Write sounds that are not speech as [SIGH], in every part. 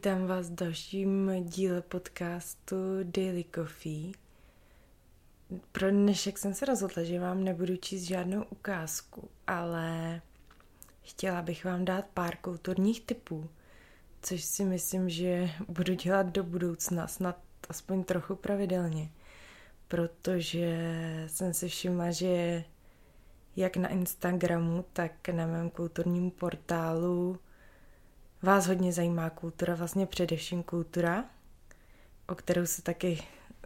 Vítám vás v dalším díle podcastu Daily Coffee. Pro dnešek jsem se rozhodla, že vám nebudu číst žádnou ukázku, ale chtěla bych vám dát pár kulturních typů, což si myslím, že budu dělat do budoucna, snad aspoň trochu pravidelně, protože jsem si všimla, že jak na Instagramu, tak na mém kulturním portálu vás hodně zajímá kultura, vlastně především kultura, o kterou se taky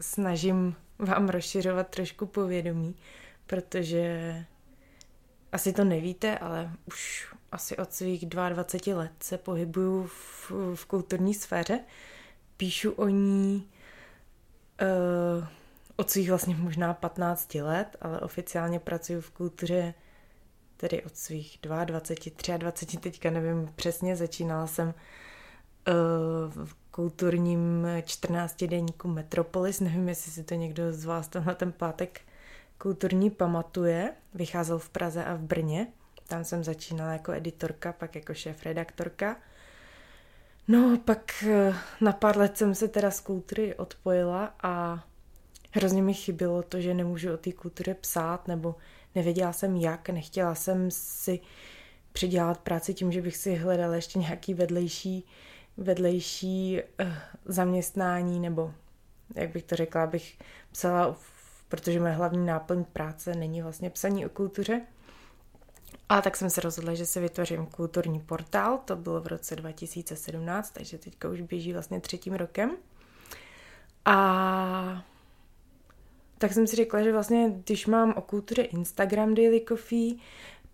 snažím vám rozšiřovat trošku povědomí, protože asi to nevíte, ale už asi od svých 22 let se pohybuju v, v kulturní sféře. Píšu o ní uh, od svých vlastně možná 15 let, ale oficiálně pracuji v kultuře tedy od svých 22, 23, teďka nevím přesně, začínala jsem uh, v kulturním 14 denníku Metropolis, nevím, jestli si to někdo z vás tenhle ten pátek kulturní pamatuje, vycházel v Praze a v Brně, tam jsem začínala jako editorka, pak jako šéf-redaktorka. No, pak eh, na pár let jsem se teda z kultury odpojila a hrozně mi chybilo to, že nemůžu o té kultuře psát, nebo nevěděla jsem jak, nechtěla jsem si přidělat práci tím, že bych si hledala ještě nějaký vedlejší, vedlejší uh, zaměstnání, nebo jak bych to řekla, bych psala, protože moje hlavní náplň práce není vlastně psaní o kultuře. A tak jsem se rozhodla, že se vytvořím kulturní portál, to bylo v roce 2017, takže teďka už běží vlastně třetím rokem. A tak jsem si řekla, že vlastně, když mám o kultuře Instagram Daily Coffee,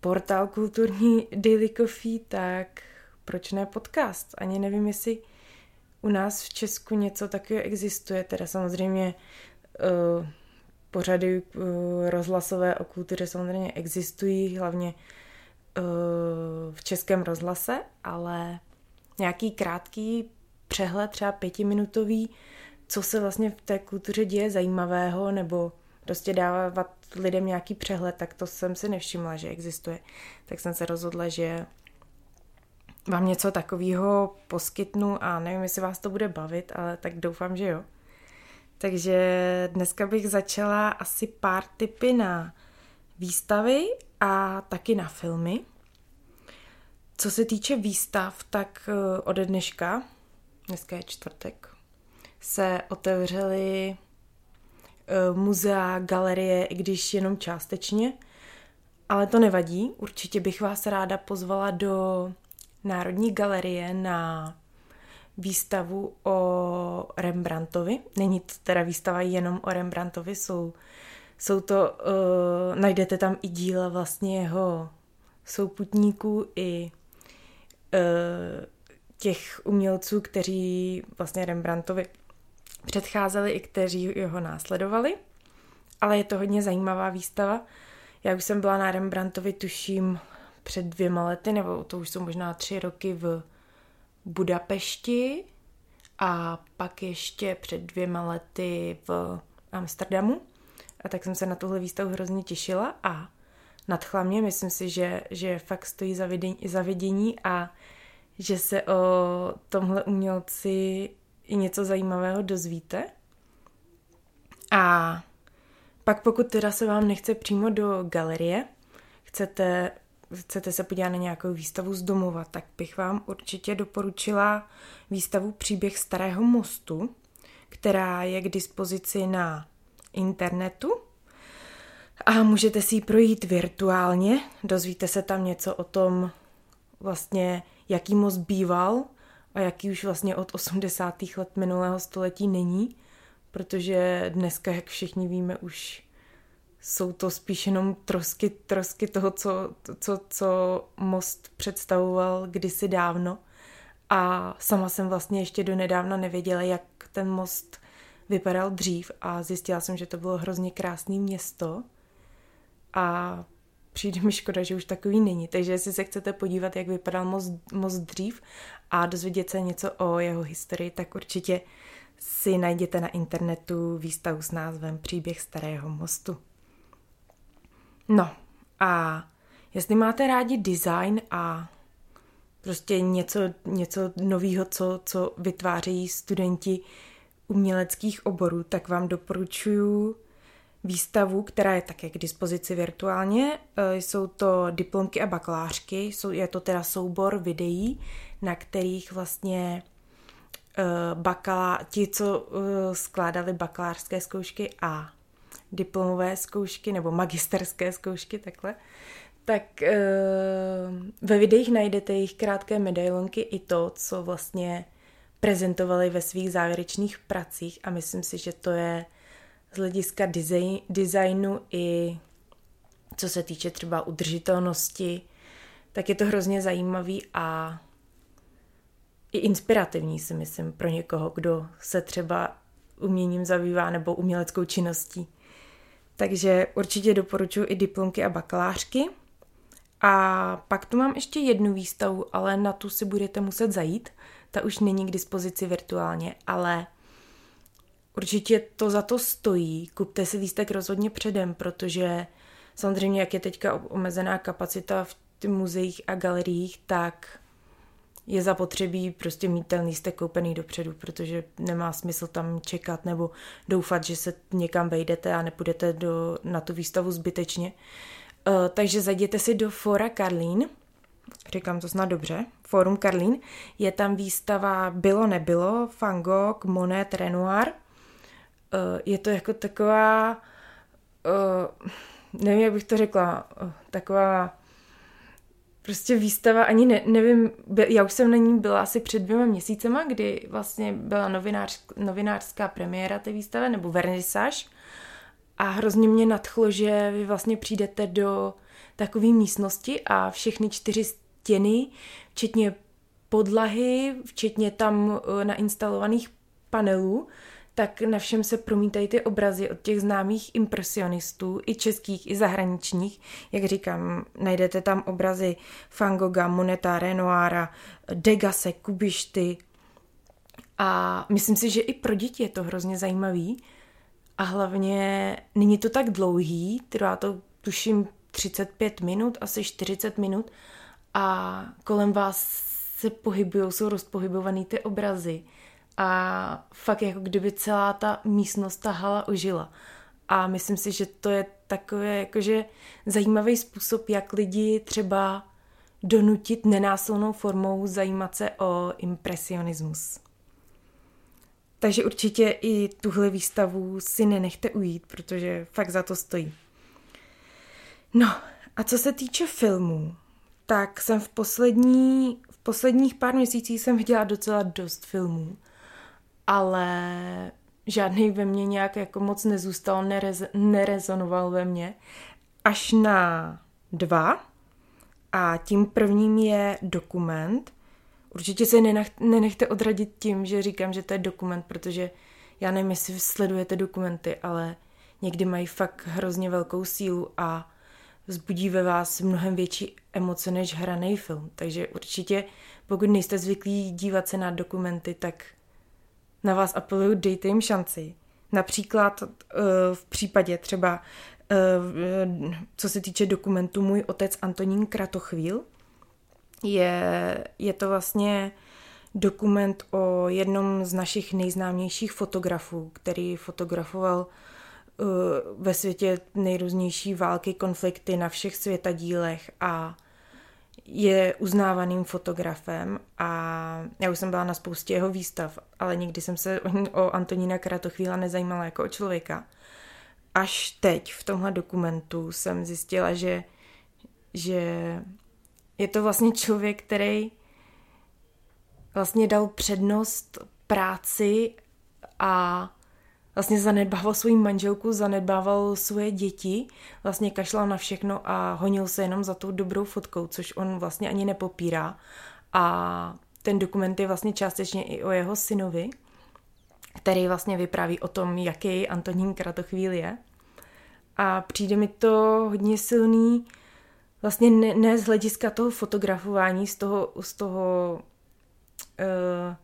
portál kulturní [LAUGHS] Daily Coffee, tak proč ne podcast? Ani nevím, jestli u nás v Česku něco takového existuje. Teda samozřejmě uh, pořady uh, rozhlasové o kultuře samozřejmě existují, hlavně uh, v českém rozhlase, ale nějaký krátký přehled, třeba pětiminutový, co se vlastně v té kultuře děje zajímavého, nebo prostě dávat lidem nějaký přehled, tak to jsem si nevšimla, že existuje. Tak jsem se rozhodla, že vám něco takového poskytnu a nevím, jestli vás to bude bavit, ale tak doufám, že jo. Takže dneska bych začala asi pár typy na výstavy a taky na filmy. Co se týče výstav, tak eh, ode dneška, dneska je čtvrtek, se otevřely eh, muzea, galerie, i když jenom částečně. Ale to nevadí, určitě bych vás ráda pozvala do Národní galerie na výstavu o Rembrandtovi. Není to teda výstava jenom o Rembrandtovi, jsou, jsou to, uh, najdete tam i díla vlastně jeho souputníků i uh, těch umělců, kteří vlastně Rembrandtovi předcházeli i kteří ho následovali. Ale je to hodně zajímavá výstava. Já už jsem byla na Rembrandtovi, tuším, před dvěma lety, nebo to už jsou možná tři roky v Budapešti a pak ještě před dvěma lety v Amsterdamu. A tak jsem se na tuhle výstavu hrozně těšila a nadchla mě. Myslím si, že, že fakt stojí za vidění, za vidění a že se o tomhle umělci i něco zajímavého dozvíte. A pak pokud teda se vám nechce přímo do galerie, chcete, chcete se podívat na nějakou výstavu z domova, tak bych vám určitě doporučila výstavu Příběh starého mostu, která je k dispozici na internetu a můžete si ji projít virtuálně, dozvíte se tam něco o tom vlastně, jaký most býval, a jaký už vlastně od 80. let minulého století není, protože dneska, jak všichni víme, už jsou to spíš jenom trosky, trosky toho, co, co, co most představoval kdysi dávno. A sama jsem vlastně ještě do nedávna nevěděla, jak ten most vypadal dřív a zjistila jsem, že to bylo hrozně krásné město a přijde mi škoda, že už takový není. Takže jestli se chcete podívat, jak vypadal most, most dřív a dozvědět se něco o jeho historii, tak určitě si najděte na internetu výstavu s názvem Příběh starého mostu. No a jestli máte rádi design a prostě něco, něco nového, co, co vytvářejí studenti uměleckých oborů, tak vám doporučuji výstavu, která je také k dispozici virtuálně. E, jsou to diplomky a bakalářky, je to teda soubor videí, na kterých vlastně e, bakala, ti, co e, skládali bakalářské zkoušky a diplomové zkoušky nebo magisterské zkoušky, takhle, tak ve videích najdete jejich krátké medailonky i to, co vlastně prezentovali ve svých závěrečných pracích a myslím si, že to je z hlediska design, designu i co se týče třeba udržitelnosti, tak je to hrozně zajímavý a i inspirativní si myslím pro někoho, kdo se třeba uměním zabývá nebo uměleckou činností. Takže určitě doporučuji i diplomky a bakalářky. A pak tu mám ještě jednu výstavu, ale na tu si budete muset zajít. Ta už není k dispozici virtuálně, ale určitě to za to stojí. Kupte si lístek rozhodně předem, protože samozřejmě, jak je teďka omezená kapacita v muzeích a galeriích, tak je zapotřebí prostě mít ten lístek koupený dopředu, protože nemá smysl tam čekat nebo doufat, že se někam vejdete a nepůjdete do, na tu výstavu zbytečně. Uh, takže zajděte si do Fora Karlín, říkám to snad dobře, Forum Karlín, je tam výstava Bylo nebylo, Van Gogh, Monet, Renoir. Uh, je to jako taková, uh, nevím, jak bych to řekla, uh, taková prostě výstava, ani ne, nevím, já už jsem na ní byla asi před dvěma měsícema, kdy vlastně byla novinář, novinářská premiéra té výstavy, nebo vernisáž. A hrozně mě nadchlo, že vy vlastně přijdete do takové místnosti a všechny čtyři stěny, včetně podlahy, včetně tam eh, nainstalovaných panelů, tak na všem se promítají ty obrazy od těch známých impresionistů, i českých, i zahraničních. Jak říkám, najdete tam obrazy Van Gogha, Moneta, Renoira, Degase, Kubišty. A myslím si, že i pro děti je to hrozně zajímavý. A hlavně není to tak dlouhý, trvá to tuším 35 minut, asi 40 minut a kolem vás se pohybují, jsou rozpohybované ty obrazy a fakt jako kdyby celá ta místnost, ta hala ožila. A myslím si, že to je takový jakože zajímavý způsob, jak lidi třeba donutit nenásilnou formou zajímat se o impresionismus. Takže určitě i tuhle výstavu si nenechte ujít, protože fakt za to stojí. No a co se týče filmů, tak jsem v poslední, v posledních pár měsících jsem viděla docela dost filmů ale žádný ve mně nějak jako moc nezůstal, nerez, nerezonoval ve mně. Až na dva. A tím prvním je dokument. Určitě se nenech, nenechte odradit tím, že říkám, že to je dokument, protože já nevím, jestli sledujete dokumenty, ale někdy mají fakt hrozně velkou sílu a vzbudí ve vás mnohem větší emoce než hraný film. Takže určitě, pokud nejste zvyklí dívat se na dokumenty, tak na vás apeluju, dejte jim šanci. Například uh, v případě třeba, uh, co se týče dokumentu Můj otec Antonín Kratochvíl, je, je to vlastně dokument o jednom z našich nejznámějších fotografů, který fotografoval uh, ve světě nejrůznější války, konflikty na všech světadílech a je uznávaným fotografem a já už jsem byla na spoustě jeho výstav, ale nikdy jsem se o Antonína Kratochvíla nezajímala jako o člověka. Až teď v tomhle dokumentu jsem zjistila, že, že je to vlastně člověk, který vlastně dal přednost práci a vlastně zanedbával svou manželku, zanedbával svoje děti, vlastně kašlal na všechno a honil se jenom za tou dobrou fotkou, což on vlastně ani nepopírá. A ten dokument je vlastně částečně i o jeho synovi, který vlastně vypráví o tom, jaký Antonín Kratochvíl je. A přijde mi to hodně silný, vlastně ne, ne z hlediska toho fotografování, z toho, z toho uh,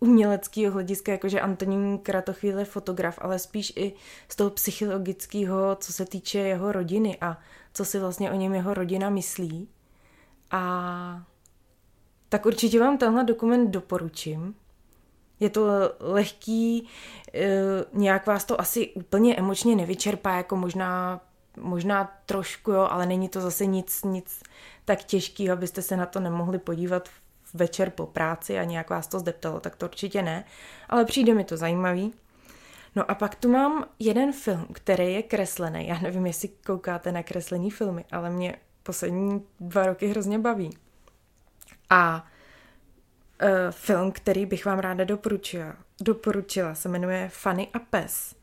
uměleckého hlediska, jakože Antonín Kratochvíl je fotograf, ale spíš i z toho psychologického, co se týče jeho rodiny a co si vlastně o něm jeho rodina myslí. A tak určitě vám tenhle dokument doporučím. Je to lehký, eh, nějak vás to asi úplně emočně nevyčerpá, jako možná, možná trošku, jo, ale není to zase nic, nic tak těžký, abyste se na to nemohli podívat večer po práci a nějak vás to zdeptalo, tak to určitě ne, ale přijde mi to zajímavý. No a pak tu mám jeden film, který je kreslený. Já nevím, jestli koukáte na kreslení filmy, ale mě poslední dva roky hrozně baví. A uh, film, který bych vám ráda doporučila, doporučila, se jmenuje Fanny a pes.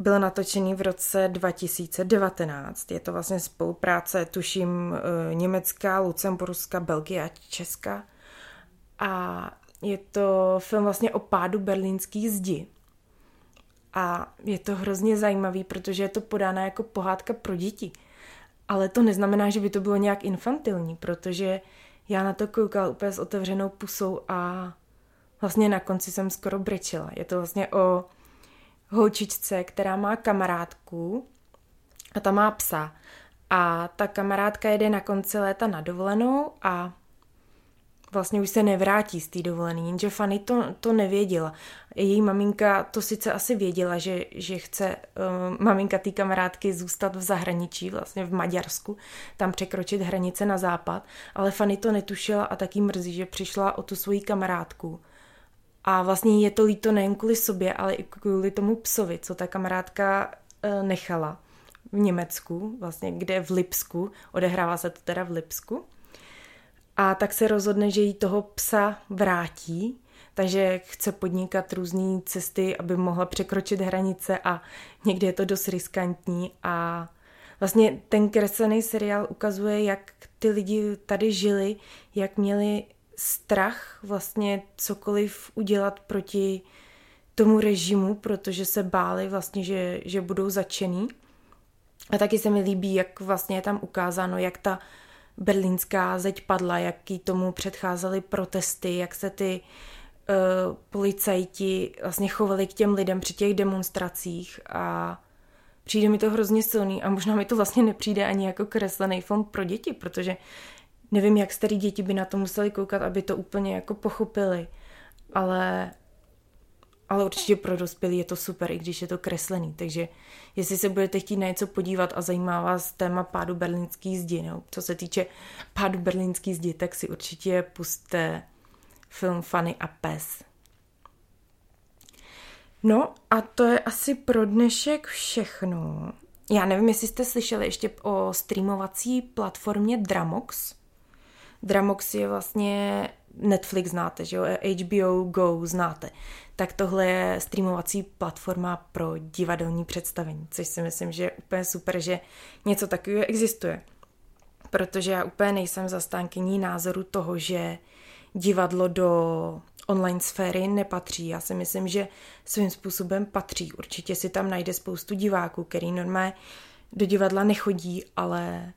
Byl natočený v roce 2019. Je to vlastně spolupráce, tuším, uh, Německa, Lucemburska, Belgie a Česka. A je to film vlastně o pádu berlínský zdi. A je to hrozně zajímavý, protože je to podána jako pohádka pro děti. Ale to neznamená, že by to bylo nějak infantilní, protože já na to koukala úplně s otevřenou pusou a vlastně na konci jsem skoro brečela. Je to vlastně o holčičce, která má kamarádku a ta má psa. A ta kamarádka jede na konci léta na dovolenou a vlastně už se nevrátí z té dovolené, jenže Fanny to, to nevěděla. Její maminka to sice asi věděla, že, že chce uh, maminka té kamarádky zůstat v zahraničí, vlastně v Maďarsku, tam překročit hranice na západ, ale Fanny to netušila a taky mrzí, že přišla o tu svoji kamarádku. A vlastně je to líto nejen kvůli sobě, ale i kvůli tomu psovi, co ta kamarádka uh, nechala v Německu, vlastně kde v Lipsku, odehrává se to teda v Lipsku. A tak se rozhodne, že jí toho psa vrátí, takže chce podnikat různé cesty, aby mohla překročit hranice a někdy je to dost riskantní a vlastně ten kreslený seriál ukazuje, jak ty lidi tady žili, jak měli strach vlastně cokoliv udělat proti tomu režimu, protože se báli vlastně, že, že budou začený. A taky se mi líbí, jak vlastně je tam ukázáno, jak ta berlínská zeď padla, jaký tomu předcházely protesty, jak se ty uh, policajti vlastně chovali k těm lidem při těch demonstracích a přijde mi to hrozně silný a možná mi to vlastně nepřijde ani jako kreslený film pro děti, protože nevím, jak starý děti by na to museli koukat, aby to úplně jako pochopili, ale ale určitě pro dospělí je to super, i když je to kreslený. Takže jestli se budete chtít na něco podívat a zajímá vás téma pádu berlínský zdi, no, co se týče pádu berlínský zdi, tak si určitě puste film Fanny a pes. No a to je asi pro dnešek všechno. Já nevím, jestli jste slyšeli ještě o streamovací platformě Dramox. Dramox je vlastně Netflix znáte, že jo, HBO Go znáte, tak tohle je streamovací platforma pro divadelní představení, což si myslím, že je úplně super, že něco takového existuje. Protože já úplně nejsem zastánkyní názoru toho, že divadlo do online sféry nepatří. Já si myslím, že svým způsobem patří. Určitě si tam najde spoustu diváků, který normálně do divadla nechodí, ale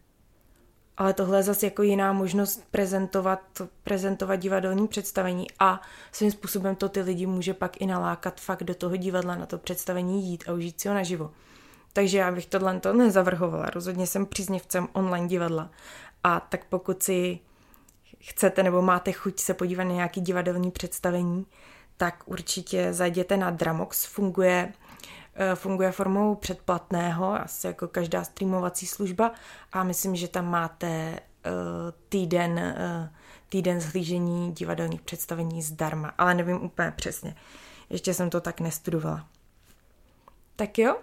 ale tohle je zase jako jiná možnost prezentovat, prezentovat divadelní představení a svým způsobem to ty lidi může pak i nalákat fakt do toho divadla na to představení jít a užít si ho naživo. Takže já bych tohle to nezavrhovala. Rozhodně jsem příznivcem online divadla. A tak pokud si chcete nebo máte chuť se podívat na nějaký divadelní představení, tak určitě zajděte na Dramox. Funguje funguje formou předplatného, asi jako každá streamovací služba a myslím, že tam máte eh, týden, eh, týden zhlížení divadelních představení zdarma, ale nevím úplně přesně. Ještě jsem to tak nestudovala. Tak jo,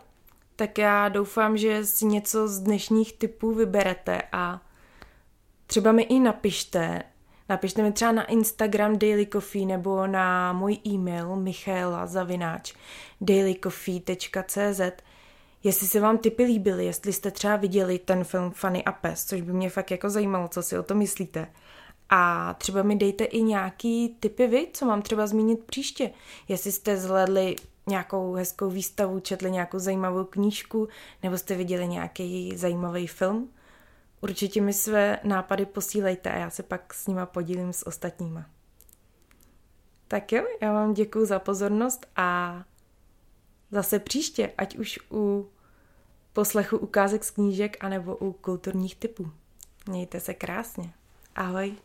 tak já doufám, že si něco z dnešních typů vyberete a třeba mi i napište, Napište mi třeba na Instagram Daily Coffee nebo na můj e-mail michaela zavináč dailycoffee.cz jestli se vám typy líbily, jestli jste třeba viděli ten film Fanny a pes, což by mě fakt jako zajímalo, co si o to myslíte. A třeba mi dejte i nějaký typy vy, co mám třeba zmínit příště. Jestli jste zhledli nějakou hezkou výstavu, četli nějakou zajímavou knížku, nebo jste viděli nějaký zajímavý film, Určitě mi své nápady posílejte a já se pak s nima podílím s ostatníma. Tak jo, já vám děkuji za pozornost a zase příště, ať už u poslechu ukázek z knížek anebo u kulturních typů. Mějte se krásně. Ahoj.